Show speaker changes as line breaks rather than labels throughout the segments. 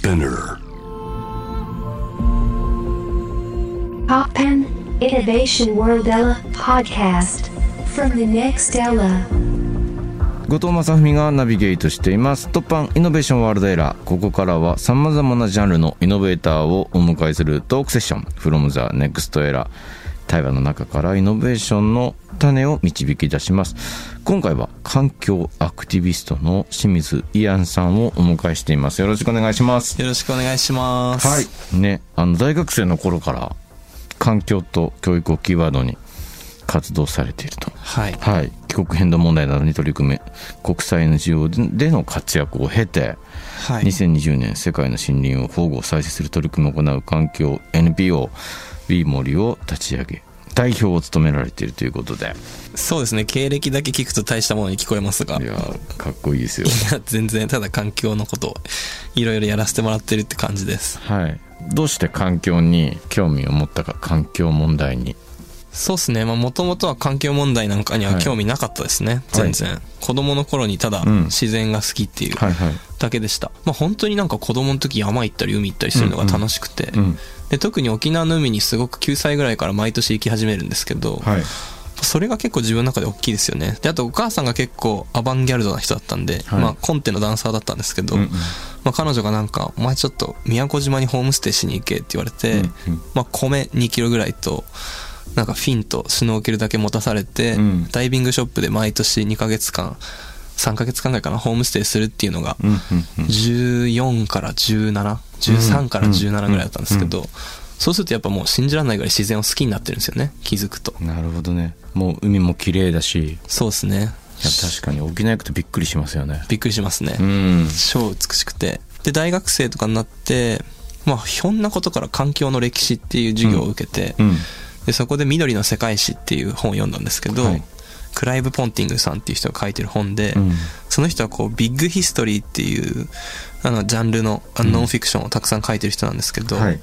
Spinner.
後藤正文がナビゲートしています。トッンイノベーションワールドエラーここからはさまざまなジャンルのイノベーターをお迎えするトークセッション「from the next era」対話の中からイノベーションの種を導き出します今回は環境アクティビストの清水イアンさんをお迎えしていますよろしくお願いします
よろしくお願いします。
はい。ね、あの、大学生の頃から、環境と教育をキーワードに活動されていると。
はい。
はい。気候変動問題などに取り組め、国際 NGO での活躍を経て、
はい。
2020年世界の森林を保護再生する取り組みを行う環境 NPO、ビーモリを立ち上げ、代表を務められているということで。
そうですね。経歴だけ聞くと大したものに聞こえますが。い
いやー、かっこいいですよ。
や、全然、ただ環境のことをいろいろやらせてもらってるって感じです。
はい。どうして環境に興味を持ったか、環境問題に。
そうですね。まあ、もともとは環境問題なんかには興味なかったですね。全然。子供の頃にただ
うん
自然が好きっていう
はいはい。
だけでした。まあ、本当になんか子供の時山行ったり海行ったりするのが楽しくて。
うん。
で、特に沖縄の海にすごく9歳ぐらいから毎年行き始めるんですけど、
はい。
それが結構自分の中で大きいですよね。で、あとお母さんが結構アバンギャルドな人だったんで、
はい。
まあコンテのダンサーだったんですけど、
うんうん。
まあ彼女がなんか、お前ちょっと宮古島にホームステイしに行けって言われて、
うんうん。
まあ米2キロぐらいと、なんかフィンとシュノーケルだけ持たされて、
うん。
ダイビングショップで毎年2ヶ月間、3ヶ月間ぐらいかな、ホームステイするっていうのが、
うんうんうん。
14から17、13から17ぐらいだったんですけど、そうするとやっぱもう信じられないぐらい自然を好きになってるんですよね、気づくと。
なるほどね。もう海も綺麗だし。い
そうですね。
や確かに沖縄行くとびっくりしますよね。
びっくりしますね。
うん。
超美しくて。で、大学生とかになって、まあ、ひょんなことから環境の歴史っていう授業を受けて、
うん。
で、そこで緑の世界史っていう本を読んだんですけど、
はい。
クライブ・ポンティングさんっていう人が書いてる本で、
うん。
その人はこう、ビッグヒストリーっていう、あの、ジャンルのあのノンフィクションをたくさん書いてる人なんですけど、
はい。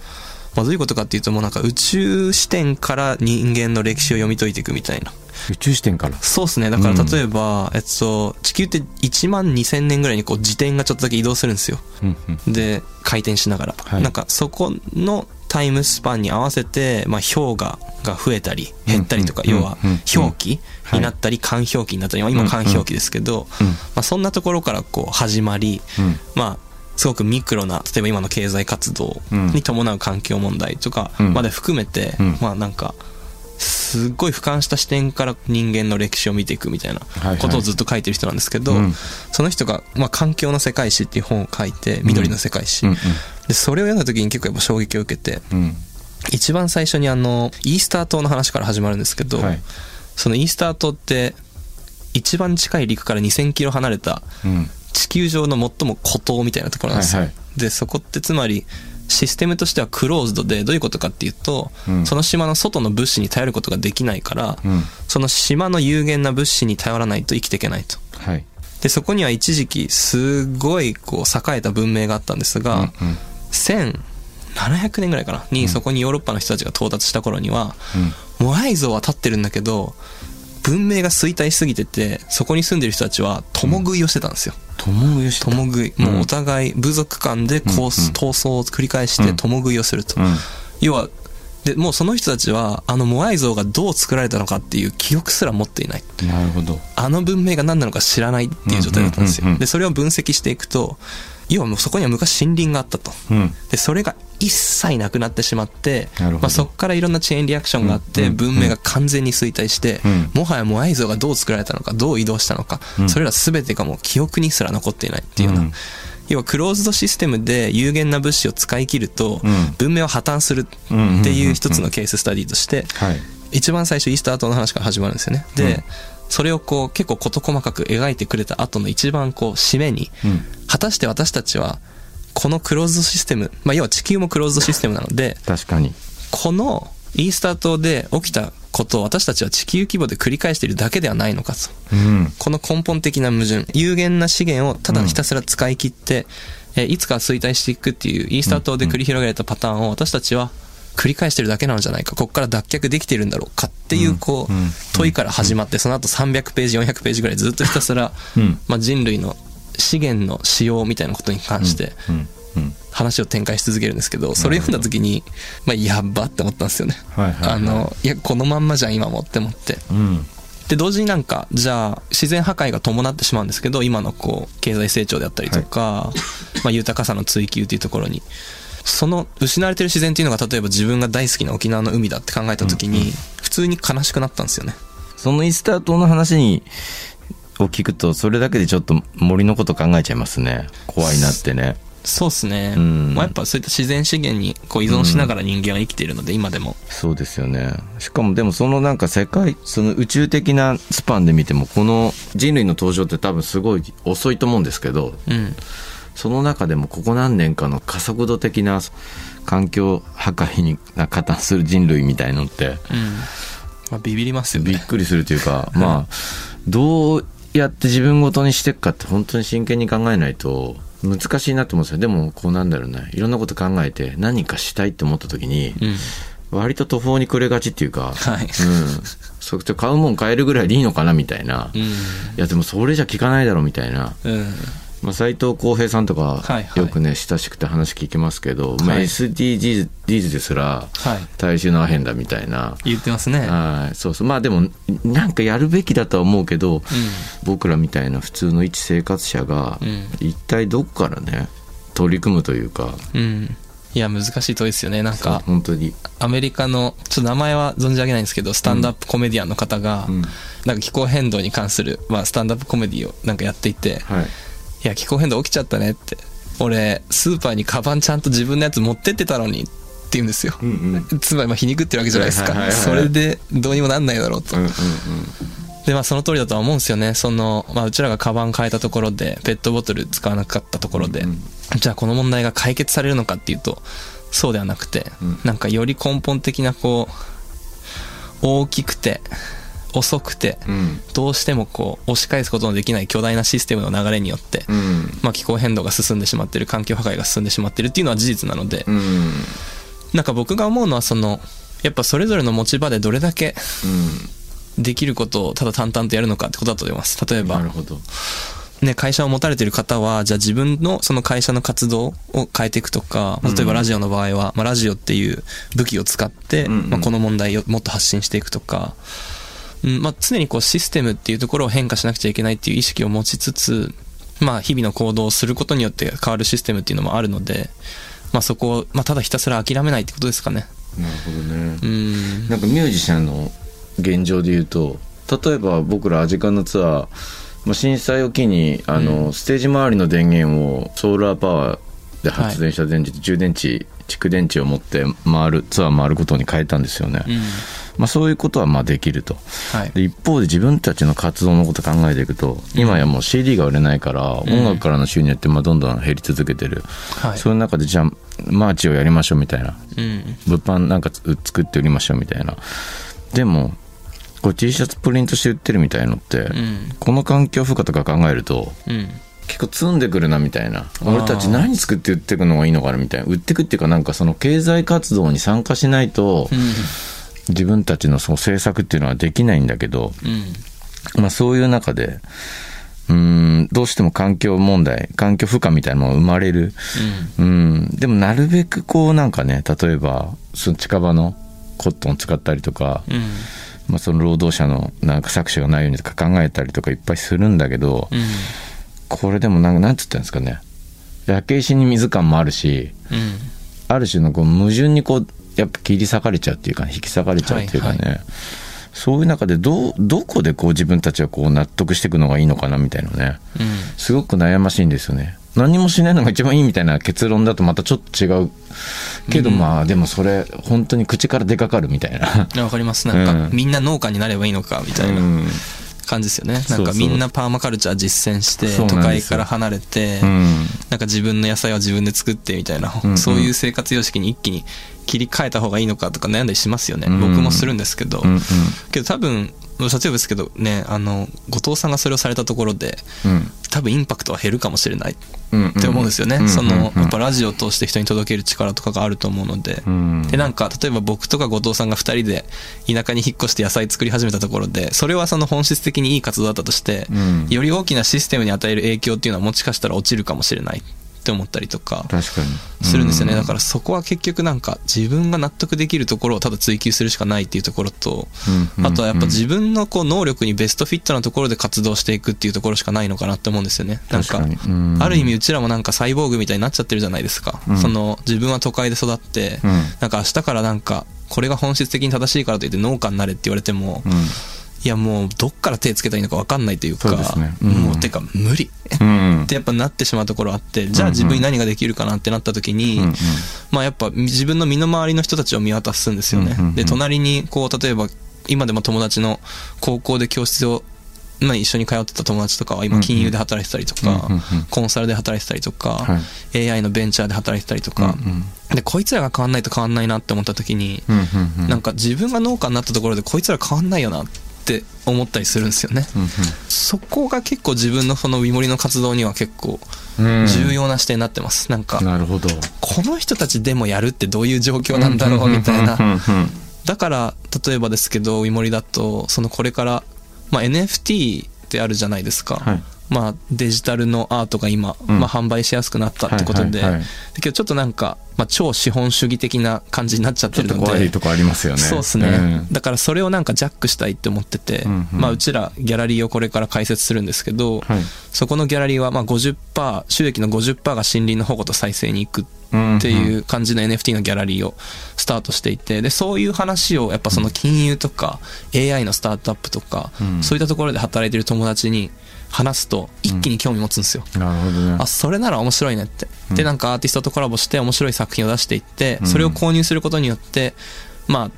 まあ、どういうことかっていうと、もうなんか宇宙視点から人間の歴史を読み解いていくみたいな。
宇宙視点から？
そうですね。だから例えば、えっと、地球って1万2000年ぐらいにこう自転がちょっとだけ移動するんですよ。
うんうん。
で、回転しながら。
はい。
なんかそこのタイムスパンに合わせて、まあ氷河が増えたり減ったりとか、
うん。
要は
うん。
氷期
はい。
になったり、寒氷期になったり、まあ今寒氷期ですけど、
うん。
まあそんなところからこう始まり、
うん。
まあ、すごくミクロな、例えば今の経済活動に伴う環境問題とか
うん。
まで含めて、
うん。
まあなんか、すっごい俯瞰した視点から人間の歴史を見ていくみたいな
はいはい。
ことをずっと書いてる人なんですけど、
うん。
その人が、まあ、環境の世界史っていう本を書いて、緑の世界史。
うんうん。
で、それを読んだ時に結構やっぱ衝撃を受けて、
うん。
一番最初にあの、イースター島の話から始まるんですけど、
はい。
そのイースター島って、一番近い陸から2000キロ離れた
うん
地球上の最も孤島みたいなところなんですよ。
はいは
で、そこってつまり、システムとしてはクローズドで、どういうことかっていうと、
うん。
その島の外の物資に頼ることができないから、
うん。
その島の有限な物資に頼らないと生きていけないと。
はい。
で、そこには一時期、すごい、こう、栄えた文明があったんですが、
うんうん。
1700年ぐらいかなに、そこにヨーロッパの人たちが到達した頃には、モアイ像は立ってるんだけど、文明が衰退しすぎてて、そこに住んでる人たちは共食いをしてたんですよ。
共よし
共食い。もうお互い部族間でこう、闘争を繰り返して共食いをすると。
うん
要は、で、もうその人たちは、あのモアイ像がどう作られたのかっていう記憶すら持っていない。
なるほど
あの文明が何なのか知らないっていう状態だったんです。よで、それを分析していくと、要はもうそこには昔森林があったと。
うん。
で、それが一切なくなってしまって、まあ、そこからいろんなチェーンリアクションがあって、文明が完全に衰退して、
うん。
もはやモアイ像がどう作られたのか、どう移動したのか、
うん。
それら全てがもう記憶にすら残っていないっていうような、
うん。
要はクローズドシステムで有限な物資を使い切ると、
うん。
文明は破綻するっていう一つのケーススタディとして、
はい。
一番最初イースター島の話から始まるんですよね。で、
うん
それをこう結構事細かく描いてくれた後の一番こう締めに、
うん
果たして私たちはこのクローズドシステム、まあ要は地球もクローズドシステムなので、
確かに
このイースター島で起きたことを私たちは地球規模で繰り返しているだけではないのかと。
うん
この根本的な矛盾。有限な資源をただひたすら使い切って、えーいつか衰退していくっていうイースター島で繰り広げられたパターンを私たちは繰り返してるだけなんじゃないか。ここから脱却できているんだろうかっていう、こう、
うん。
問いから始まって、その後300ページ、400ページぐらいずっとひたすら、
うん。
まあ人類の資源の使用みたいなことに関して話を展開し続けるんですけど、それ読んだ時に、まあ、やっばって思ったんですよね。
はいはいはい。
あの、いや、このまんまじゃん、今もって思って。
うん。
で、同時になんか、じゃあ、自然破壊が伴ってしまうんですけど、今のこう、経済成長であったりとか、まあ、豊かさの追求っていうところに、その失われてる自然っていうのが、例えば自分が大好きな沖縄の海だって考えた時に、普通に悲しくなったんですよね。
そのイースター島の話にを聞くとそれだけでちょっと森のこと考えちゃいますね怖いなってね
そうっすね。
うん
まあ、やっぱそういった自然資源にこう依存しながら人間は生きているので、今でも。
そうですよねしかもでもそのなんか世界その宇宙的なスパンで見てもこの人類の登場って多分すごい遅いと思うんですけど
うん。
その中でもここ何年かの加速度的な環境破壊に加担する人類みたいのって
うん。まあ、ビビりますよね。
びっくりするというか まあどうやって自分ごとにしていくかって本当に真剣に考えないと難しいなと思うんですよでもこうなんだろうねいろんなこと考えて何かしたいって思った時に
うん。
割と途方に暮れがちっていうか、
はい
うん、そ買うもん買えるぐらいでいいのかなみたいな、いやでもそれじゃ効かないだろうみたいな、
うん。うん。
まあ、斉藤浩平さんとかよくね親しくて話聞きますけど、まあ、
はい
SDGs ですら
はい。
大衆のアヘンだみたいな、
言ってますね。
はいそうそうまあでもなんかやるべきだとは思うけど、僕らみたいな普通の一生活者が
うん
一体どこからね取り組むというか
うん。うん。いや、難しい問いですよね。なんか、
本当に
アメリカの、ちょっと名前は存じ上げないんですけど、スタンドアップコメディアンの方が、
うん
なんか気候変動に関する、まあ、スタンドアップコメディをなんかやっていて、
はい
いや、気候変動起きちゃったねって。俺、スーパーにカバンちゃんと自分のやつ持ってってたのにって言うんですよ。
うんうん
つまり、まあ、皮肉ってるわけじゃないですか。それで、どうにもなんないだろうと。
うんうん
で、まあ、その通りだとは思うんですよね。その、まあ、うちらがカバン変えたところで、ペットボトル使わなかったところで、
うん
じゃあこの問題が解決されるのかっていうと、そうではなくて、
うん
なんかより根本的な、こう、大きくて、遅くて、
うん。
どうしてもこう、押し返すことのできない巨大なシステムの流れによって、
うん。
まあ、気候変動が進んでしまってる、環境破壊が進んでしまってるっていうのは事実なので、
うん。
なんか僕が思うのはその、やっぱそれぞれの持ち場でどれだけできることをただ淡々とやるのかってことだと思います。例えばね、会社を持たれてる方は、じゃあ自分のその会社の活動を変えていくとか、例えばラジオの場合は、まあ、ラジオっていう武器を使って、まあ、この問題をもっと発信していくとか、うんまあ、常にこうシステムっていうところを変化しなくちゃいけないっていう意識を持ちつつ、まあ、日々の行動をすることによって変わるシステムっていうのもあるので、まあ、そこを、まあ、ただひたすら諦めないってことですかね。
なるほどね
うん。
なんかミュージシャンの現状で言うと例えば僕らアジカンのツアー、まあ、震災を機にあの、ステージ周りの電源をソーラーパワーで発電した電池、充電池蓄電池を持って回るツアー回ることに変えたんですよね、
うん。
まあ、そういうことはまあできると
はい。
で一方で自分たちの活動のこと考えていくと今やもう CD が売れないから、音楽からの収入ってまあどんどん減り続けてる、
はい。
そういう中でじゃあマーチをやりましょうみたいな
うん。
物販なんかつ作って売りましょうみたいなでもこう T シャツプリントして売ってるみたいのって、
うん。
この環境負荷とか考えると
うん。
結構積んでくるなみたいな
ー
俺たち何作って売ってくのがいいのかなみたいな売ってくっていうかなんかその経済活動に参加しないと
うん。
自分たちのその政策っていうのはできないんだけど、
うん。
まあ、そういう中でうーんどうしても環境問題環境負荷みたいなのが生まれるうん、でもなるべくこうなんかね例えばその近場のコットンを使ったりとか、
うん。
まあ、その労働者のなんか搾取がないようにとか考えたりとかいっぱいするんだけど、
うん。
これでもなんかなんつったんですかね。焼け石に水感もあるし
うん。
ある種のこう矛盾にこうやっぱ切り裂かれちゃうっていうか、引き裂かれちゃうっていうかね、
はい
そういう中でどうどこでこう自分たちはこう納得していくのがいいのかなみたいなね。
うん。
すごく悩ましいんですよね。何もしないのが一番いいみたいな結論だとまたちょっと違う。けど、まあでもそれ本当に口から出かかるみたいな、
わかります。なんか、
うん。
みんな農家になればいいのか、みたいな。
うん
感じですよね。なんかみんなパーマカルチャー実践して、都会から離れて、
うん
なんか自分の野菜は自分で作ってみたいな、
うんうん
そういう生活様式に一気に切り替えた方がいいのかとか悩んだりしますよね。
うん
僕もするんですけど。
うん
けど多分、例えばですけどね、あの、後藤さんがそれをされたところで、
うん。
多分インパクトは減るかもしれないっ
うん
て思うんですよね。
うん
その、
うん。
やっぱラジオを通して人に届ける力とかがあると思うので。
うん。
で、なんか、例えば僕とか後藤さんが二人で田舎に引っ越して野菜作り始めたところで、それはその本質的にいい活動だったとして、
うん。
より大きなシステムに与える影響っていうのはもしかしたら落ちるかもしれないっって思ったりとかするんですよね。
う
だからそこは結局なんか自分が納得できるところをただ追求するしかないっていうところと、
うん
あとはやっぱ自分のこう能力にベストフィットなところで活動していくっていうところしかないのかなって思うんですよね。なんかある意味うちらもなんかサイボーグみたいになっちゃってるじゃないですか。
うん。
その自分は都会で育って、
うん。
なんか明日からなんかこれが本質的に正しいからといって農家になれって言われても、
うん
いやもうどっから手つけたらいいのか分かんないというか、
そうね。うん。
もうてか無理。
うん。
ってやっぱなってしまうところあって、じゃあ自分に何ができるかなってなった時に、
うん。うん
まあやっぱ自分の身の回りの人たちを見渡すんですよね。
うん。うん。うん
で、隣にこう例えば今でも友達の高校で教室をまあ、一緒に通ってた友達とかは今金融で働いてたりとか、コンサルで働いてたりとか、
は
AI のベンチャーで働いてたりとか、
うん
でこいつらが変わんないと変わんないなって思った時に、なんか自分が農家になったところでこいつら変わんないよなって思ったりするんですよね。
うん
そこが結構自分のそのウィモリの活動には結構
うん
重要な視点になってます。なんか、
なるほど
この人たちでもやるってどういう状況なんだろうみたいな
うん。うんうん
だから、例えばですけど、ウィモリだと、そのこれから、まあ NFT ってあるじゃないですか。
はい
まあデジタルのアートが今、
うん。
まあ販売しやすくなったってことで、
はいはいはい。
だけどちょっとなんか、まあ超資本主義的な感じになっちゃってるので、
怖いとこありますよね。
そうですね、
ん。
だからそれをなんかジャックしたいって思ってて、
うんうん。
まあうちらギャラリーをこれから開設するんですけど、
はい。
そこのギャラリーはまあ50%、収益の50%が森林の保護と再生に行くっていう感じの NFT のギャラリーをスタートしていて、で、そういう話をやっぱその金融とか AI のスタートアップとか、
うん。
そういったところで働いてる友達に話すと一気に興味持つんですよ。
なるほどね。
あ、それなら面白いねって。
うん。
で、なんかアーティストとコラボして面白い作品を出していって
う、ん。
それを購入することによって、まあ、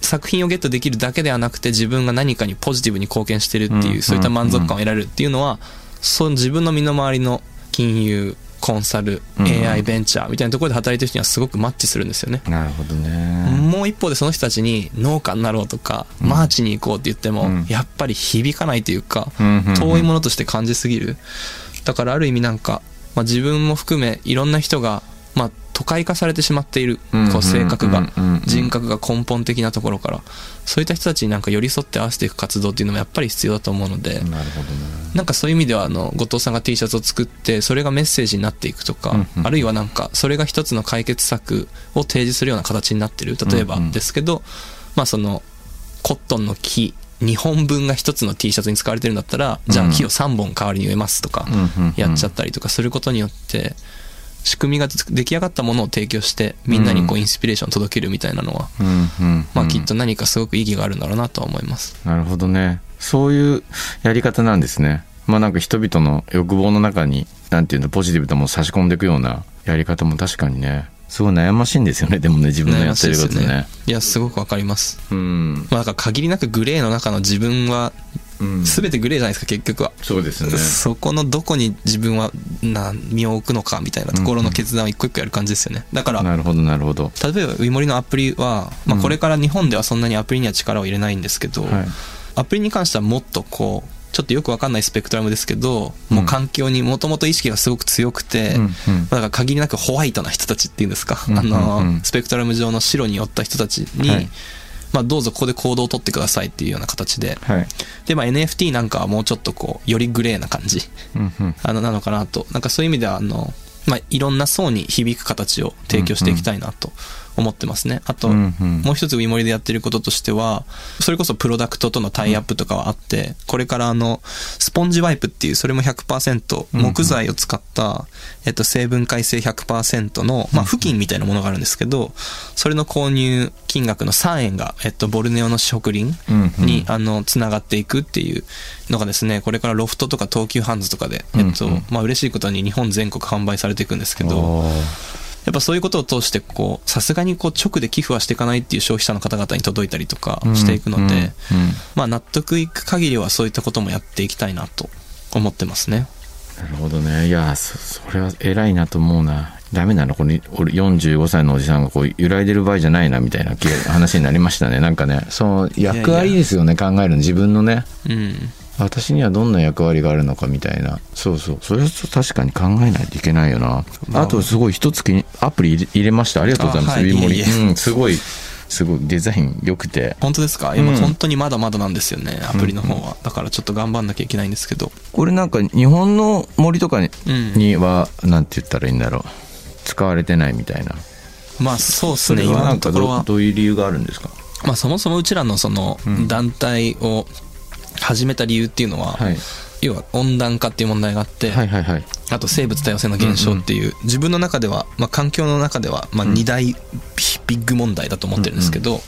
作品をゲットできるだけではなくて自分が何かにポジティブに貢献してるっていう、
うん。
そういった満足感を得られるっていうのは、その自分の身の回りの金融、コンサル、
うん。
AI、ベンチャーみたいなところで働いてる人にはすごくマッチするんですよね。
なるほどね。
もう一方でその人たちに農家になろうとか、マーチに行こうって言っても、
うん。
やっぱり響かないというか、
うんうんうん。
遠いものとして感じすぎる。だからある意味なんか、まあ、自分も含めいろんな人が、まあ、都会化されてしまっている、
うんうん
こう性格が
うんうんうん、
人格が根本的なところから、そういった人たちになんか寄り添って合わせていく活動っていうのもやっぱり必要だと思うので、
なるほどね。
なんかそういう意味では、あの、後藤さんが T シャツを作って、それがメッセージになっていくとか、
うんうん
あるいはなんか、それが一つの解決策を提示するような形になってる。例えば
うんうん。
ですけど、まあその、コットンの木、2本分が一つの T シャツに使われてるんだったら、じゃあ木を3本代わりに植えますとか
うんうんうん、
やっちゃったりとかすることによって、仕組みが出来上がったものを提供して、みんなにこうインスピレーションを届けるみたいなのは、
うんうん
まあきっと何かすごく意義があるんだろうなとは思います。
なるほどね。そういうやり方なんですね。まあなんか人々の欲望の中になんていうのポジティブなも差し込んでいくようなやり方も確かにね。すごい悩ましいんですよね。でもね自分のやってること
悩ましいです
ね。
いや、すごくわかります。
うん。
まあだから限りなくグレーの中の自分は
うん
全てグレーじゃないですか結局は、
そうですね。
そこのどこに自分はな身を置くのかみたいなところの決断を一個一個やる感じですよね。だから
なるほどなるほど。
例えばウィモリのアプリは、まあ、これから日本ではそんなにアプリには力を入れないんですけど、
はい。
アプリに関してはもっとこうちょっとよくわかんないスペクトラムですけど、もう環境にもともと意識がすごく強くて、
うん
だから限りなくホワイトな人たちっていうんですか、
うん
あの、
うん。うん
スペクトラム上の白に寄った人たちに、
はい
まあどうぞここで行動を取ってくださいっていうような形で、
はい。
で、まあ NFT なんかはもうちょっとこう、よりグレーな感じ、
うんうん。
あの、なのかなと。なんかそういう意味では、あの、まあいろんな層に響く形を提供していきたいなと思ってますね。あと、
うんうん。
もう一つウィモリでやってることとしては、それこそプロダクトとのタイアップとかはあって、これからあの、スポンジワイプっていう、それも100%木材を使った、えっと、成分解性100%の、まあ、付近みたいなものがあるんですけど、それの購入金額の3円が、えっと、ボルネオの植林
うんうん。
に、あの、つながっていくっていうのがですね、これからロフトとか東急ハンズとかで、えっと、
うんうん。
まあ、嬉しいことに日本全国販売されていくんですけど、やっぱそういうことを通して、こう、さすがにこう直で寄付はしていかないっていう消費者の方々に届いたりとかしていくので、
うんうんうん。
まあ納得いく限りはそういったこともやっていきたいなと思ってますね。
なるほどね。いやそそれは偉いなと思うな。ダメなのこれ俺45歳のおじさんがこう揺らいでる場合じゃないなみたいな話になりましたね。なんかねその役割ですよね考えるの。自分のね。
うん。
私にはどんな役割があるのかみたいな。そうそう。それは確かに考えないといけないよな、
まあ。
あとすごい一つ気にアプリ入れました。ありがとうございます。
あはい。
うんすごいすごいデザイン良くて。
本当ですか？今
うん。
本当にまだまだなんですよね、アプリの方は。だからちょっと頑張んなきゃいけないんですけど。
これなんか日本の森とかに,、
うん。
にはなんて言ったらいいんだろう。使われてないみたいな。
まあそうですね、今のところは。
どういう理由があるんですか？
まあそもそもうちらのその
うん。
団体を始めた理由っていうのは、
はい。
要は温暖化っていう問題があって、
はいはいはい。
あと生物多様性の減少っていう、自分の中では、まあ、環境の中では、まあ、
うん。
二大ビビッグ問題だと思ってるんですけど、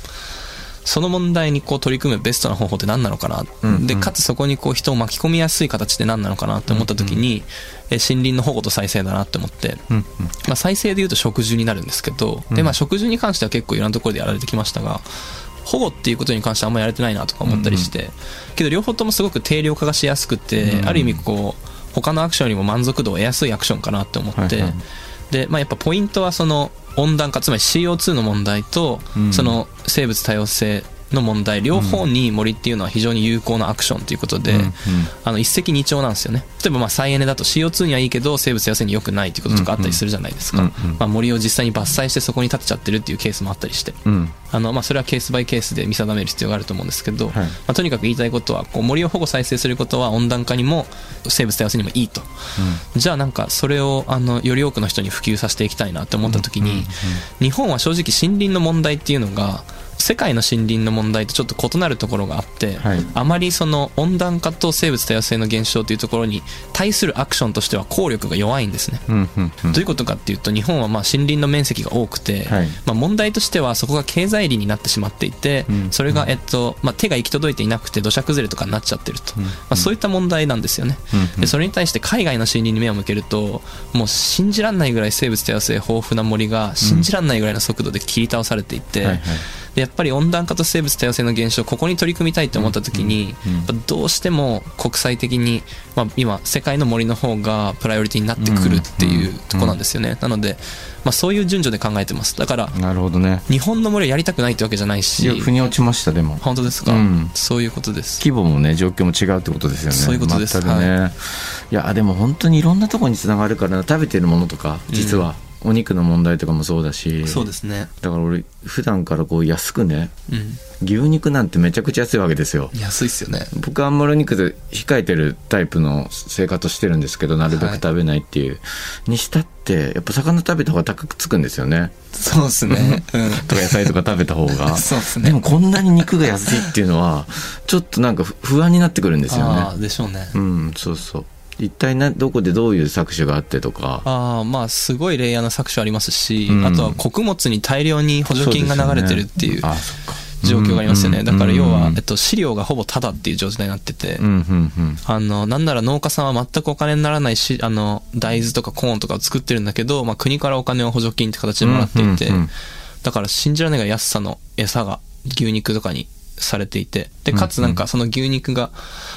その問題にこう取り組むベストな方法って何なのかな、
うんうん。
でかつそこにこう人を巻き込みやすい形って何なのかなって思った時に、え森林の保護と再生だなって思って、
うん
まあ、再生でいうと植樹になるんですけど、
うん。
でまあ、植樹に関しては結構いろんなところでやられてきましたが保護っていうことに関してはあんまりやれてないなとか思ったりして、けど両方ともすごく定量化がしやすくて、
うん
ある意味こう他のアクションよりも満足度を得やすいアクションかなって思って、で、まあ、やっぱポイントはその温暖化つまり CO2 の問題と、
うん。
その生物多様性の問題両方に森っていうのは非常に有効なアクションということで、
うんうん。
あの一石二鳥なんですよね。例えばまあ再エネだと CO2 にはいいけど生物多様性に良くないということとかあったりするじゃないですか、
うんうん。
まあ、森を実際に伐採してそこに建てちゃってるっていうケースもあったりして
うん。
あのまあそれはケースバイケースで見定める必要があると思うんですけど、
はい。
まあ、とにかく言いたいことはこう森を保護再生することは温暖化にも生物多様性にもいいと。じゃあなんかそれをあのより多くの人に普及させていきたいなって思った時に、日本は正直森林の問題っていうのが世界の森林の問題とちょっと異なるところがあって、
はい。
あまりその温暖化と生物多様性の減少というところに対するアクションとしては効力が弱いんですね。
うんうんうん。
どういうことかっていうと日本はまあ森林の面積が多くて、
はい。
まあ、問題としてはそこが経済利になってしまっていて、
うん。
それがえっとまあ手が行き届いていなくて土砂崩れとかになっちゃってると、
うん。
まあ、そういった問題なんですよね、
うんうん。
でそれに対して海外の森林に目を向けるともう信じられないぐらい生物多様性豊富な森が信じられないぐらいの速度で切り倒されていて、
はいはい
でやっぱり温暖化と生物多様性の減少ここに取り組みたいと思った時に、どうしても国際的に、まあ、今世界の森の方がプライオリティになってくるっていうところなんですよね、なので、まあ、そういう順序で考えてます。だから
なるほどね。
日本の森をやりたくないってわけじゃない
い
し
や腑に落ちましたでも。
本当ですか、
うん。
そういうことです。
規模もね状況も違うってことですよね。
そういうことです。
全くね、い、やでも本当にいろんなところにつながるからな食べてるものとか実は、お肉の問題とかもそうだし
そうですね。
だから俺普段からこう安くね
うん。
牛肉なんてめちゃくちゃ安いわけですよ。
安いっすよね。
僕はあんまりお肉で控えてるタイプの生活してるんですけどなるべく食べないっていう、にしたってやっぱ魚食べた方が高くつくんですよね。
そうですね。うん。
とか野菜とか食べた方が。
そうですね。
でもこんなに肉が安いっていうのはちょっとなんか不不安になってくるんですよ
ああ
ね
でしょうね。
うんそうそう一体などこでどういう搾取があってとか。
ああまあすごいレイヤーな搾取ありますし、
うん。
あとは穀物に大量に補助金が流れてるっていう状況がありますよね、
うん。
だから要は、
うん。
えっと、飼料がほぼタダっていう状態になってて、あのなんなら農家さんは全くお金にならないしあの大豆とかコーンとかを作ってるんだけど、まあ、国からお金を補助金って形でもらっていて、だから信じられないがら安さの餌が牛肉とかにされていてでかつなんかその牛肉が、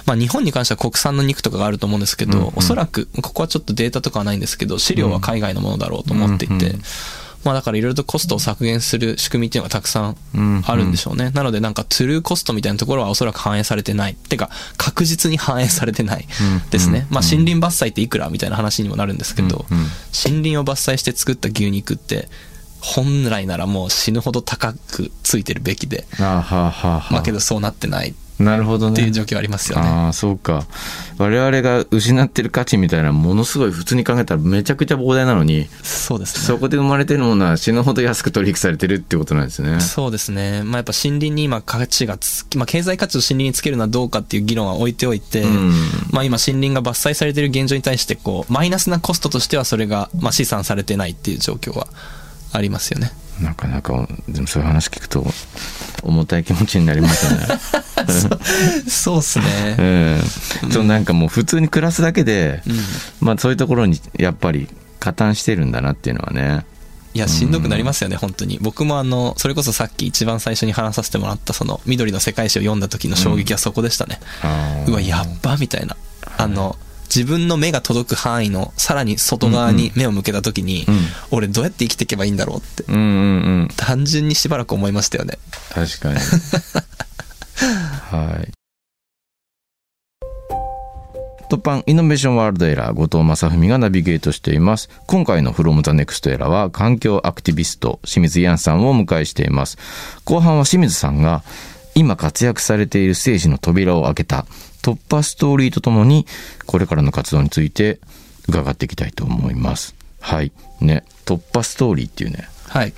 まあ、日本に関しては国産の肉とかがあると思うんですけど、
うんうん。
おそらくここはちょっとデータとかはないんですけど飼料は海外のものだろうと思っていて、
うんうん。
まあだからいろいろとコストを削減する仕組みっていうのがたくさんあるんでしょうね。なのでなんかトゥルーコストみたいなところはおそらく反映されてない。てか確実に反映されてないですね。
うん。
まあ森林伐採っていくらみたいな話にもなるんですけど、
うんうん。
森林を伐採して作った牛肉って本来ならもう死ぬほど高くついてるべきで、
あーはあは
まあけどそうなってない。っ
なるほどね。
ていう状況ありますよね。
ああそうか。我々が失ってる価値みたいなものすごい普通に考えたらめちゃくちゃ膨大なのに
そうですね。
そこで生まれてるものは死ぬほど安く取引されてるってことなんですね。
そうですね。まあやっぱ森林に今価値がつき、まあ経済価値を森林につけるのはどうかっていう議論は置いておいて、
うん。
まあ今森林が伐採されている現状に対してこう、マイナスなコストとしてはそれが、まあ試算されてないっていう状況はありますよね。
なかなかでもそういう話聞くと重たい気持ちになりますね
そうですね。
ええそうなんかもう普通に暮らすだけで、
うん。
まあそういうところにやっぱり加担してるんだなっていうのはね
いや、しんどくなりますよね、本当に。僕もあの、それこそさっき一番最初に話させてもらったその、緑の世界史を読んだ時の衝撃はそこでしたね。
あー
うわ、やっばみたいな。あの、自分の目が届く範囲のさらに外側に目を向けた時に、
うん
俺どうやって生きていけばいいんだろうって、
うんうんうん
単純にしばらく思いましたよね。
確かに はい突版イノベーションワールドエラー後藤正文がナビゲートしています。今回の From the Next エラーは環境アクティビスト清水ヤンさんをお迎えしています。後半は清水さんが今活躍されている政治の扉を開けた突破ストーリーとともにこれからの活動について伺っていきたいと思います。はい。ね、突破ストーリーっていうね、
はい。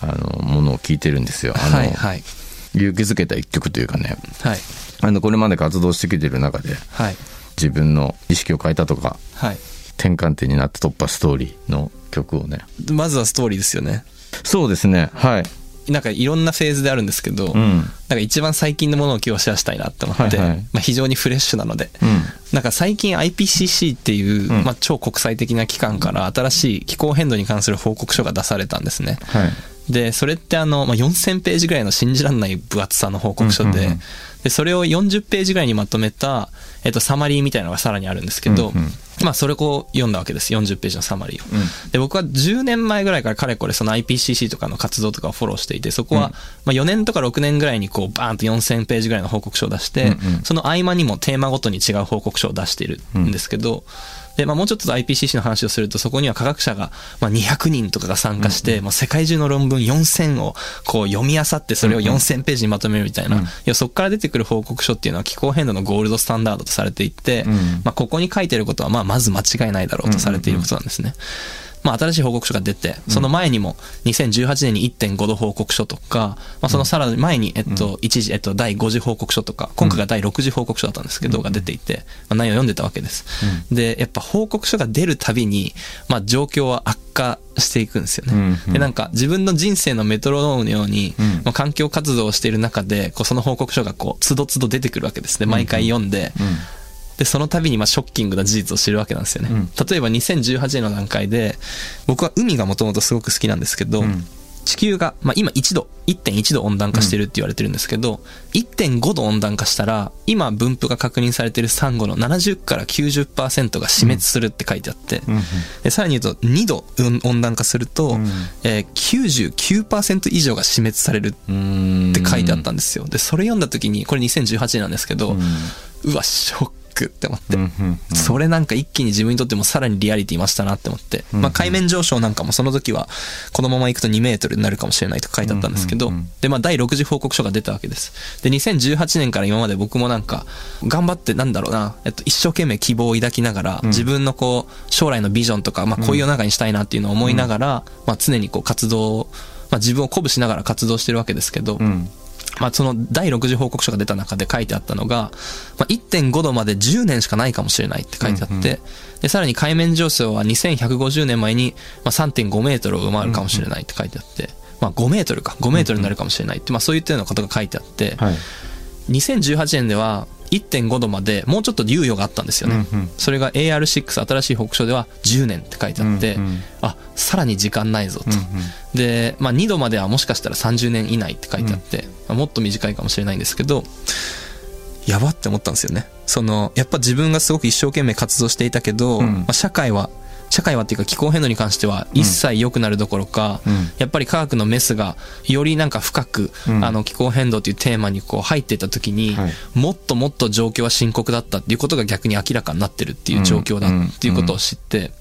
あの、ものを聞いてるんですよ。あの、
はい、はい。
勇気づけた一曲というかね、
はい。
あの、これまで活動してきてる中で、
はい。
自分の意識を変えたとか、
はい。
転換点になった突破ストーリーの曲をね。
まずはストーリーですよね。
そうですね、はい。
なんかいろんなフェーズであるんですけど、
うん。
なんか一番最近のものを今日シェアしたいなって思って、
はいはい
まあ、非常にフレッシュなので、
うん。
なんか最近 IPCC っていう、
うん
まあ、超国際的な機関から新しい気候変動に関する報告書が出されたんですね。
はい。
で、それってあの、まあ、4000ページぐらいの信じられない分厚さの報告書で、
うんうんうん
で、それを40ページぐらいにまとめた、えっと、サマリーみたいなのがさらにあるんですけど、
うんうん
まあ、それを読んだわけです。40ページのサマリーを。
うん
で、僕は10年前ぐらいからかれこれその IPCC とかの活動とかをフォローしていて、そこは、
うん
まあ4年とか6年ぐらいにこうバーンと4000ページぐらいの報告書を出して、
うんうん
その合間にもテーマごとに違う報告書を出しているんですけど、で、まあもうちょっと IPCC の話をすると、そこには科学者が、まあ200人とかが参加して、もう世界中の論文4000をこう読み漁って、それを4000ページにまとめるみたいな、
うん。
いや、そこから出てくる報告書っていうのは気候変動のゴールドスタンダードとされていて、
うん。
まあここに書いてることは、まあまず間違いないだろうとされていることなんですね。まあ、新しい報告書が出て、その前にも2018年に1.5度報告書とか、まあ、そのさらに前に、えっと、一時、えっと、第5次報告書とか、今回が第6次報告書だったんですけど、が出ていて、まあ、内容を読んでたわけです。で、やっぱ報告書が出るたびに、まあ、状況は悪化していくんですよね。で、なんか、自分の人生のメトロノームのように、
うん。
まあ、環境活動をしている中で、こう、その報告書がこう、つどつど出てくるわけです。ね。毎回読んで、で、その度にまあショッキングな事実を知るわけなんですよね。
うん
例えば2018年の段階で、僕は海がもともとすごく好きなんですけど、
うん
地球が、まあ今1度、1.1度温暖化してるって言われてるんですけど、1.5度温暖化したら、今分布が確認されてるサンゴの70から90%が死滅するって書いてあって、
うん。
でさらに言うと2度温暖化すると、
うん
えー99%以上が死滅される
うん。
って書いてあったんですよ。で、それ読んだ時に、これ2018年なんですけど、
うん
うわ、ショックって思って。それなんか一気に自分にとってもさらにリアリティ増したなって思って、
うん
まあ海面上昇なんかもその時はこのまま行くと2メートルになるかもしれないと書いてあったんですけど。でまあ第6次報告書が出たわけです。で2018年から今まで僕もなんか頑張ってなんだろうな、えっと一生懸命希望を抱きながら自分のこう将来のビジョンとか、まあこういう世の中にしたいなっていうのを思いながら、まあ常にこう活動を、まあ自分を鼓舞しながら活動してるわけですけど、
うん。
まあ、その第6次報告書が出た中で書いてあったのが、まあ、1.5度まで10年しかないかもしれないって書いてあって、
うんうん
で、さらに海面上昇は2150年前に、まあ、3.5メートルを上回るかもしれないって書いてあって、まあ、5メートルか、5メートルになるかもしれないって、まあ、そういったようなことが書いてあって、
はい。
2018年では1.5度までもうちょっと猶予があったんですよね。
うんうん
それが AR6 新しい報告書では10年って書いてあって、
うんうん
あ、さらに時間ないぞと。
うんうん
で、まあ、2度まではもしかしたら30年以内って書いてあって、まあもっと短いかもしれないんですけど、やばって思ったんですよね。その、やっぱ自分がすごく一生懸命活動していたけど、
うん
まあ、社会は、社会はっていうか気候変動に関しては一切良くなるどころか、
うん。
やっぱり科学のメスがよりなんか深く、
うん。
あの気候変動というテーマにこう入っていった時に、
はい。
もっともっと状況は深刻だったっていうことが逆に明らかになってるっていう状況だっていうことを知って、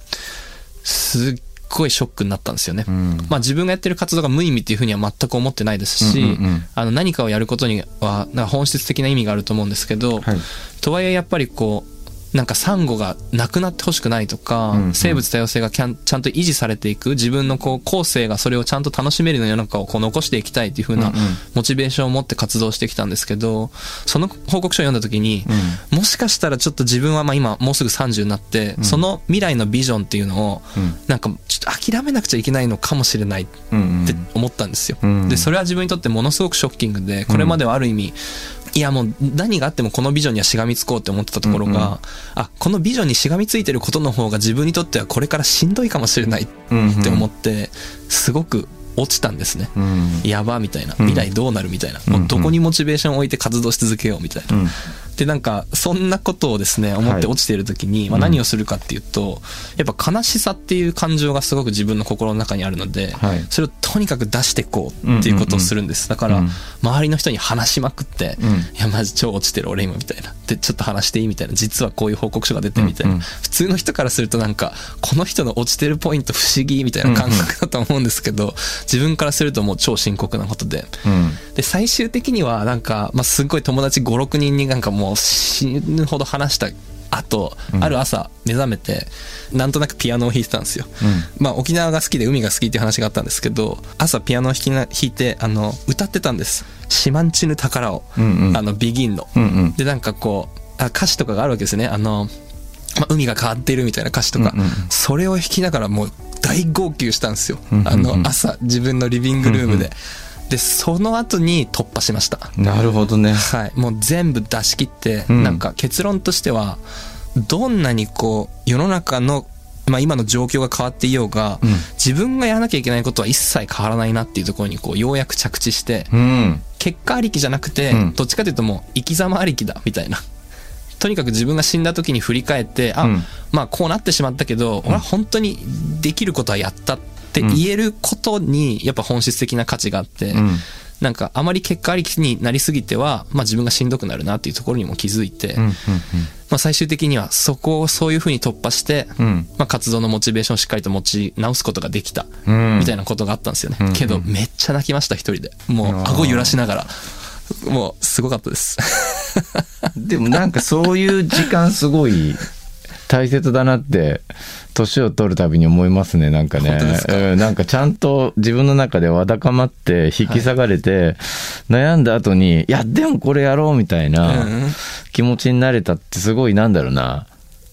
すっごいショックになったんですよね。
うん。
まあ自分がやってる活動が無意味っていうふうには全く思ってないですし、
うんうんうん。
あの何かをやることにはなんか本質的な意味があると思うんですけど、
はい。
とはいえやっぱりこう、なんかサンゴがなくなってほしくないとか、
うんうん。
生物多様性がちゃんと維持されていく、自分のこう後世がそれをちゃんと楽しめるような世の中をこう残していきたいっていう風な
うんうん。
モチベーションを持って活動してきたんですけど、その報告書を読んだ時に、もしかしたらちょっと自分はまあ今もうすぐ30になって、その未来のビジョンっていうのを、
うん。
なんかちょっと諦めなくちゃいけないのかもしれないって思ったんですよ。
うん。
で、それは自分にとってものすごくショッキングで、これまではある意味、いやもう何があってもこのビジョンにはしがみつこうって思ってたところが、
うんうん
あ、このビジョンにしがみついてることの方が自分にとってはこれからしんどいかもしれないって思って、すごく落ちたんですね。
うん
やばみたいな。
うん
未来どうなるみたいな。
うん
もうどこにモチベーションを置いて活動し続けようみたいな。っ
うん
で、なんか、そんなことをですね、思って落ちている時に、まあ、何をするかっていうと、やっぱ悲しさっていう感情がすごく自分の心の中にあるので、
はい
それをとにかく出していこうっていうことをするんです。だから、
うん
周りの人に話しまくって、
うん
いや、マジ超落ちてる俺今みたいな。で、ちょっと話していいみたいな。実はこういう報告書が出てみたいな。普通の人からするとなんか、この人の落ちてるポイント不思議みたいな感覚だと思うんですけど、自分からするともう超深刻なことで。
うん
で、最終的にはなんか、まあ、すっごい友達5、6人になんかもう死ぬほど話した後、
うん
ある朝目覚めて、なんとなくピアノを弾いてたんですよ。まあ沖縄が好きで海が好きっていう話があったんですけど、朝ピアノを弾きな弾いて、あの、歌ってたんです。シマンチヌ宝を。
うんうん
あの、ビギンの。
うんうん
で、なんかこう、あ歌詞とかがあるわけですね。あの、まあ、海が変わってるみたいな歌詞とか、
うんうん
それを弾きながらもう大号泣したんですよ。
うんうんうん
あの、朝自分のリビングルームで。で、その後に突破しました。
なるほどね。
はい。もう全部出し切って、
うん。
なんか結論としては、どんなにこう、世の中の、まあ今の状況が変わっていようが、
うん。
自分がやらなきゃいけないことは一切変わらないなっていうところにこう、ようやく着地して、
うん。
結果ありきじゃなくて、
うん。
どっちかというともう生き様ありきだみたいな。とにかく自分が死んだ時に振り返ってあ、
うん。
まあこうなってしまったけど、俺は本当にできることはやった。って言えることにやっぱ本質的な価値があって、
うん
なんかあまり結果ありきになりすぎては、まあ、自分がしんどくなるなっていうところにも気づいて、
うん
まあ、最終的にはそこをそういうふうに突破して、
うんうん
まあ、活動のモチベーションをしっかりと持ち直すことができた、
うん
みたいなことがあったんですよね。
うん
けど、めっちゃ泣きました、一人で。もう、顎揺らしながら。もう、すごかったです。
でもなんかそういう時間すごい大切だなって年を取るたびに思いますねなんかね。うんなんかちゃんと自分の中でわだかまって引き下がれて、悩んだ後にいやでもこれやろうみたいな気持ちになれたってすごいなんだろうな。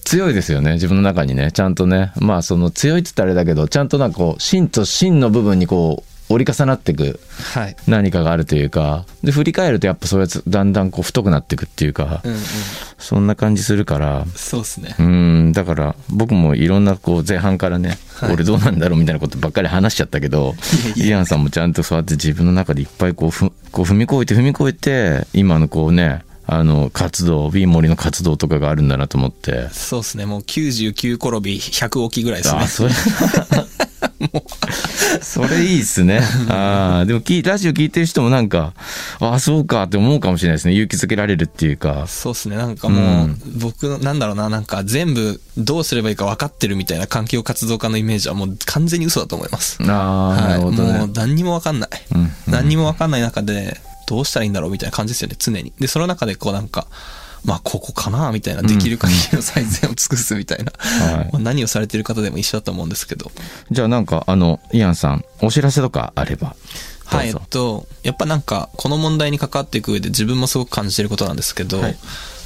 強いですよね自分の中にね。ちゃんとね。まあその強いって言ったらあれだけどちゃんとなんかこう芯と芯の部分にこう折り重なっていく
はい。
何かがあるというかで振り返るとやっぱそれはだんだんこう太くなっていくっていうか、
うんうん。
そんな感じするから
そうですね
う。んだから僕もいろんなこう前半からね、
はい
俺どうなんだろうみたいなことばっかり話しちゃったけどイアンさんもちゃんとそうやって自分の中でいっぱいこうふこう踏み越えて踏み越えて今のこうねあの活動 B 森の活動とかがあるんだなと思って
そうですね。もう99転び100起きぐらいですね
あ。それ それいいっすね あーでもきラジオ聞いてる人もなんかあそうかって思うかもしれないですね勇気づけられるっていうか
そうですね。なんかもう、
うん
僕の、なんだろうな、なんか全部どうすればいいか分かってるみたいな環境活動家のイメージはもう完全に嘘だと思います。
ああ、な
はい。
るほどね
もう何にも分かんない。
うんうん
何にも分かんない中で、どうしたらいいんだろうみたいな感じですよね、常に。で、その中でこうなんか、まあ、ここかなみたいな、できる限りの最善を尽くすみたいな。
はい。
まあ何をされてる方でも一緒だと思うんですけど。
じゃあなんかあのイアンさんお知らせとかあれば。
はい、えっと、やっぱなんか、この問題に関わっていく上で自分もすごく感じてることなんですけど、
はい。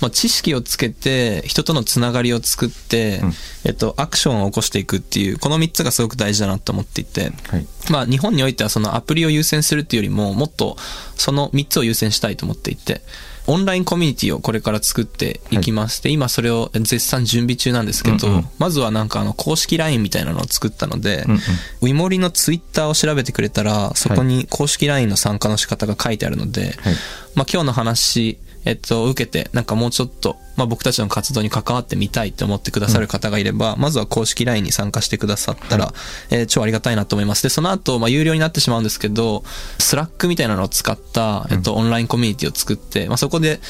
まあ、知識をつけて、人とのつながりを作って、
うん。
えっと、アクションを起こしていくっていう、この3つがすごく大事だなと思っていて、
はい。
まあ、日本においてはそのアプリを優先するっていうよりも、もっとその3つを優先したいと思っていて、オンラインコミュニティをこれから作っていきまして、今それを絶賛準備中なんですけど、
うんうん。
まずはなんかあの公式 LINE みたいなのを作ったので、
うんうん。
ウイモリのツイッターを調べてくれたら、そこに公式 LINE の参加の仕方が書いてあるので、
はい。
まあ今日の話、えっと、受けて、なんかもうちょっと、まあ僕たちの活動に関わってみたいと思ってくださる方がいれば、まずは公式 LINE に参加してくださったら、えー超ありがたいなと思います。で、その後、まあ有料になってしまうんですけど、スラックみたいなのを使った、えっと、オンラインコミュニティを作って、まあそこで、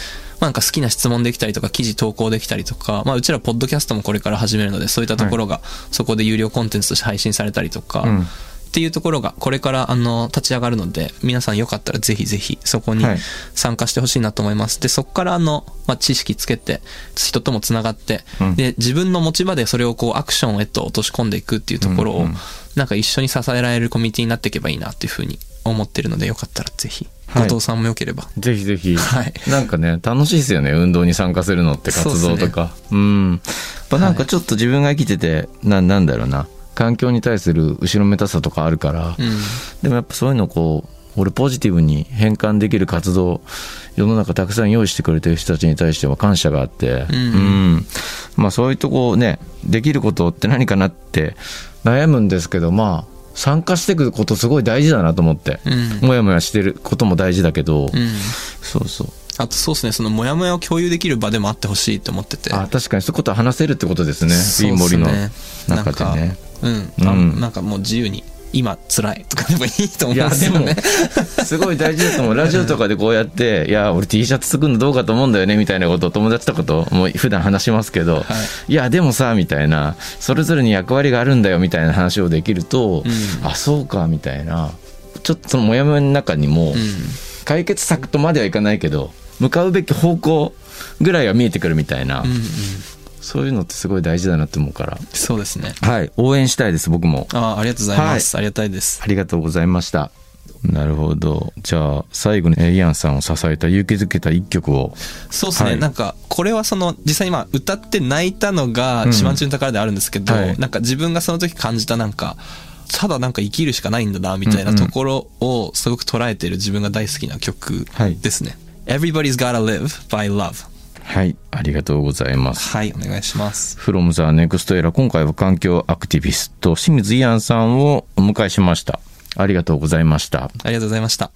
まあなんか好きな質問できたりとか、記事投稿できたりとか、まあうちらポッドキャストもこれから始めるので、そういったところが、そこで有料コンテンツとして配信されたりとか、
うん
っていうところがこれからあの立ち上がるので皆さんよかったらぜひぜひそこに
はい。
参加してほしいなと思います。でそこからあの、まあ、知識つけて人ともつながって、
うん。
で自分の持ち場でそれをこうアクションへと落とし込んでいくっていうところを、
うんうん
なんか一緒に支えられるコミュニティになっていけばいいなっていうふうに思ってるのでよかったらぜひ、
はい。
後藤さんもよければ。
ぜひぜひ、
はい。
なんかね楽しいですよね。運動に参加するのって活動とか。うん。やっぱなんかちょっと自分が生きてて、ななんだろうな環境に対する後ろめたさとかあるから、
うん。
でもやっぱそういうのをこう俺ポジティブに変換できる活動世の中たくさん用意してくれてる人たちに対しては感謝があって、
うん。
ん。まあそういうとこねできることって何かなって悩むんですけどまあ参加していくことすごい大事だなと思って、
うん。
もやもやしてることも大事だけど、
うん。
そうそう。
あとそうですね、そのモヤモヤを共有できる場でもあってほしいと思ってて。
あ確かにそういうことは話せるってことですね。
す
いい森の
ね
中でね
うん、あ
うん。
なんかもう自由に、今辛いとかでもいいと思う。んですよね。
すごい大事だと思う。ラジオとかでこうやって「いや俺 T シャツ作るのどうかと思うんだよね」みたいなことを友達とかともう普段話しますけど、い、やでもさみたいなそれぞれに役割があるんだよみたいな話をできると、
うん。
あそうかみたいな。ちょっとそのモヤモヤの中にも、
うん。
解決策とまではいかないけど向かうべき方向ぐらいは見えてくるみたいな、
うんうん
そういうのってすごい大事だなって思うから
そうですね。
はい応援したいです僕も
ああ、ありがとうございます。ありがたいです。
ありがとうございました。なるほど。じゃあ、最後にえーイアンさんを支えた、勇気づけた一曲を。
そうですね、
はい
なんか、これはその、実際に今歌って泣いたのが、
うん
シマンチュン宝であるんですけど、
はい
なんか自分がその時感じたなんか、ただなんか生きるしかないんだな、みたいなところをすごく捉えてる自分が大好きな曲
はい
ですね。Everybody's Gotta Live by Love。
はい、ありがとうございます。
はい、お願いします。
フロムザネクストエラ、今回は環境アクティビスト清水イアンさんをお迎えしました。ありがとうございました。
ありがとうございました。